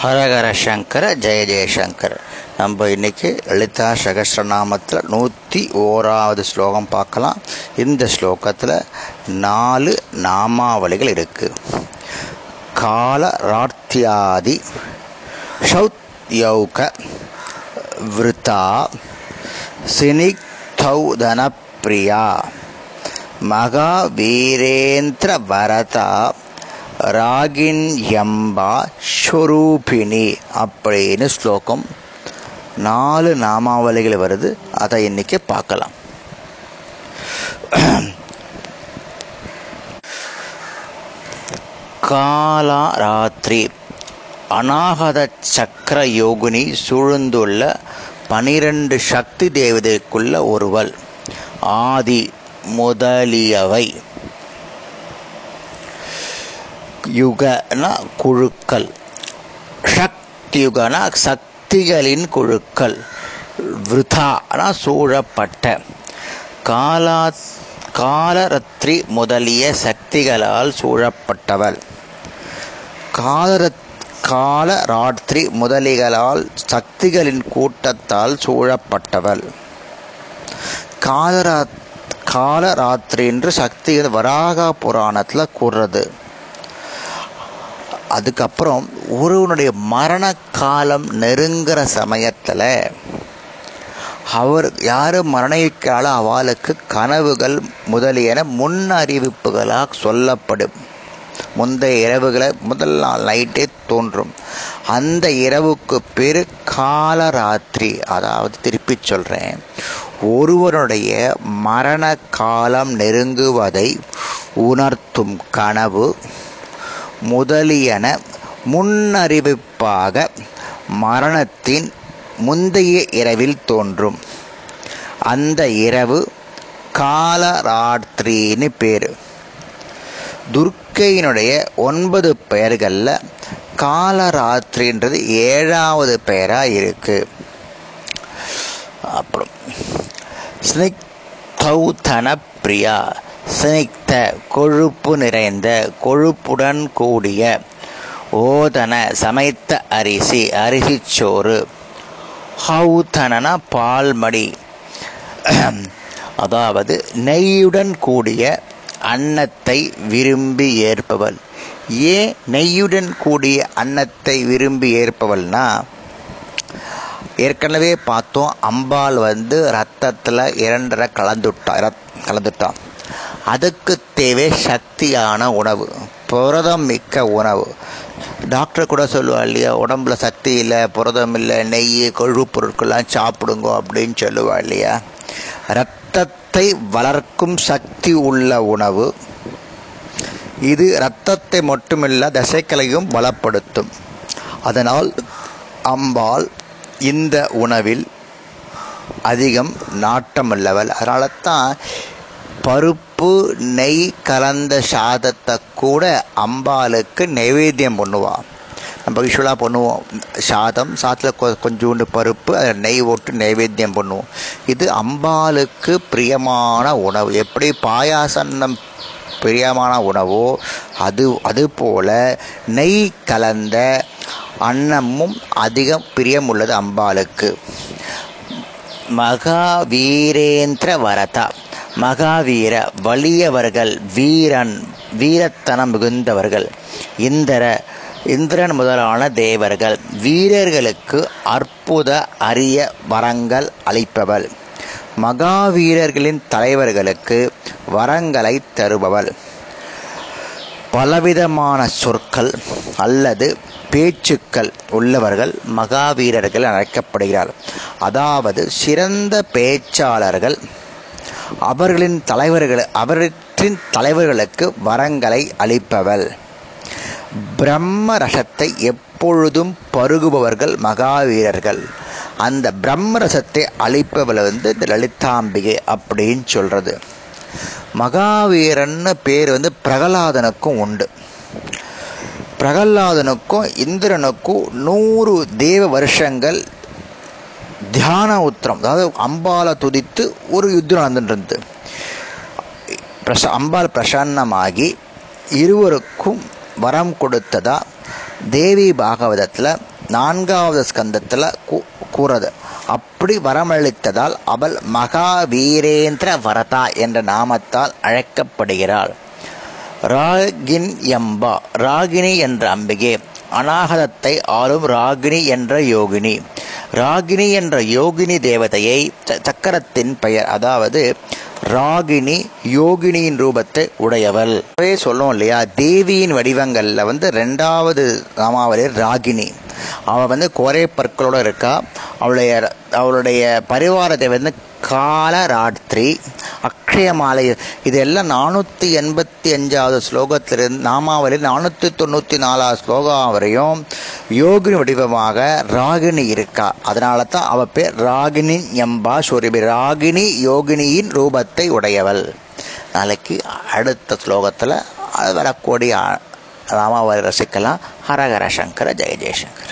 ஹரஹர சங்கர ஜெய ஜெயசங்கர் நம்ம இன்னைக்கு லலிதா சகசிரநாமத்தில் நூற்றி ஓராவது ஸ்லோகம் பார்க்கலாம். இந்த ஸ்லோகத்தில் நாலு நாமாவளிகள் இருக்கு. காலரார்த்தியாதி ஷௌத்யௌக விருத்தா சினிக்தௌதனப்பிரியா மகாவீரேந்திர பரதா ராகின்யம்பா ஸ்வரூபிணி அப்படின்னு ஸ்லோகம் நாலு நாமாவளிகள் வருது. அதை இன்னைக்கு பார்க்கலாம். காலா ராத்திரி அநாகத சக்கர யோகினி சூழ்ந்துள்ள பனிரெண்டு சக்தி தேவதைக்குள்ள ஒருவள். ஆதி முதலியவை. யுகனா குழுக்கள். சக்தியுகனா சக்திகளின் குழுக்கள். விருதானா சூழப்பட்ட. காலா காலரத்ரி முதலிய சக்திகளால் சூழப்பட்டவள். காலரத் காலராத்திரி முதலிகளால் சக்திகளின் கூட்டத்தால் சூழப்பட்டவள். காலரா காலராத்திரி என்று சக்திகள் வராக புராணத்தில் கூறுறது. அதுக்கப்புறம் ஒருவனுடைய மரண காலம் நெருங்குற சமயத்தில் அவர் யார் மரணிக்கிறாளோ அவளுக்கு கனவுகள் முதலியன முன் அறிவிப்புகளாக சொல்லப்படும். முந்தைய இரவுகளை முதல் நாள் நைட்டே தோன்றும். அந்த இரவுக்கு பேரு காலராத்திரி அதாவது திருப்பி சொல்கிறேன் ஒருவனுடைய மரண காலம் நெருங்குவதை உணர்த்தும் கனவு முதலியன முன்னறிவிப்பாக மரணத்தின் முந்தைய இரவில் தோன்றும். அந்த இரவு காலராத்திரின்னு பேரு. துர்க்கையினுடைய ஒன்பது பெயர்களில் காலராத்திரின்றது ஏழாவது பெயராக இருக்கு. அப்புறம் ஸ்னிக்தௌதன பிரியா சினித்த கொழுப்பு நிறைந்த கொழுப்புடன் கூடிய ஓதன சமைத்த அரிசி அரிசிச்சோறு ஹவுதனன பால்மடி. அதாவது நெய்யுடன் கூடிய அன்னத்தை விரும்பி ஏற்பவள். ஏன் நெய்யுடன் கூடிய அன்னத்தை விரும்பி ஏற்பவள்னா ஏற்கனவே பார்த்தோம் அம்பாள் வந்து ரத்தத்தில் இரண்டரை கலந்துட்டா கலந்துட்டான் அதுக்கு தேவை சக்தியான உணவு புரதம் மிக்க உணவு. டாக்டர் கூட சொல்லுவா இல்லையா உடம்புல சக்தி இல்லை புரதம் இல்லை நெய் கொழுப்பு பொருட்கள்லாம் சாப்பிடுங்க அப்படின்னு சொல்லுவா இல்லையா. ரத்தத்தை வளர்க்கும் சக்தி உள்ள உணவு. இது இரத்தத்தை மட்டுமில்ல தசைக்களையும் பலப்படுத்தும் அதனால் அம்பாள் இந்த உணவில் அதிகம் நாட்டம் உள்ளவள். அதனால தான் பருப்பு நெய் கலந்த சாதத்தை கூட அம்பாளுக்கு நைவேத்தியம் பண்ணுவாள் நம்ம யூஸ்வலாக பண்ணுவோம். சாதம் சாதத்தில் கொஞ்சோண்டு பருப்பு அதில் நெய் ஓட்டு நைவேத்தியம் பண்ணுவோம். இது அம்பாளுக்கு பிரியமான உணவு. எப்படி பாயாசன்னம் பிரியமான உணவோ அது அதுபோல் நெய் கலந்த அன்னமும் அதிகம் பிரியம் உள்ளது அம்பாளுக்கு மகாவீரேந்திர வரதா. மகாவீர வலியவர்கள் வீரன் வீரத்தனம் மிகுந்தவர்கள் இந்திர இந்திரன் முதலான தேவர்கள் வீரர்களுக்கு அற்புத அரிய வரங்கள் அளிப்பவள். மகாவீரர்களின் தலைவர்களுக்கு வரங்களை தருபவள். பலவிதமான சொற்கள் அல்லது பேச்சுக்கள் உள்ளவர்கள் மகாவீரர்கள் அழைக்கப்படுகிறார். அதாவது சிறந்த பேச்சாளர்கள் அவர்களின் தலைவர்கள் அவற்றின் தலைவர்களுக்கு வரங்களை அளிப்பவள். பிரம்ம ரசத்தை எப்பொழுதும் பருகுபவர்கள் மகாவீரர்கள். அந்த பிரம்ம ரசத்தை அளிப்பவள் வந்து இந்த லலிதாம்பிகை அப்படின்னு சொல்றது. மகாவீரன்னு பேர் வந்து பிரகலாதனுக்கும் உண்டு. பிரகலாதனுக்கும் இந்திரனுக்கும் நூறு தேவ வருஷங்கள் தியான உத்திரம். அதாவது அம்பாலை துதித்து ஒரு யுத்தம் நடந்துட்டு பிரச அம்பாள் பிரசன்னமாகி இருவருக்கும் வரம் கொடுத்ததா தேவி பாகவதத்தில் நான்காவது ஸ்கந்தத்தில் கூறது. அப்படி வரமளித்ததால் அவள் மகாவீரேந்திர வரதா என்ற நாமத்தால் அழைக்கப்படுகிறாள். ராகின் எம்பா ராகினி என்ற அம்பிகை அநாகதத்தை ஆளும் ராகினி என்ற யோகினி. ராகினி என்ற யோகினி தேவதையை சக்கரத்தின் பெயர் அதாவது ராகினி யோகினியின் ரூபத்தை உடையவள். சொல்லும் இல்லையா தேவியின் வடிவங்களில் வந்து ரெண்டாவது நாமாவளி ராகினி அவள் வந்து கோரை பற்களோடு இருக்கா. அவளுடைய அவளுடைய பரிவாரத்தை வந்து அக்ஷய மாலை இதெல்லாம் நானூற்றி எண்பத்தி அஞ்சாவது ஸ்லோகத்திலிருந்து நாமாவளி நானூற்றி தொண்ணூற்றி நாலாவது ஸ்லோகம் வரையும் யோகினி வடிவமாக ராகினி இருக்கா. அதனால தான் அவள் பேர் ராகினி எம்பா சூரியபி ராகினி யோகினியின் ரூபத்தை உடையவள். நாளைக்கு அடுத்த ஸ்லோகத்தில் வரக்கூடிய ராமாவளி ரசிக்கலாம். ஹரஹர சங்கர ஜெய ஜெயசங்கர்.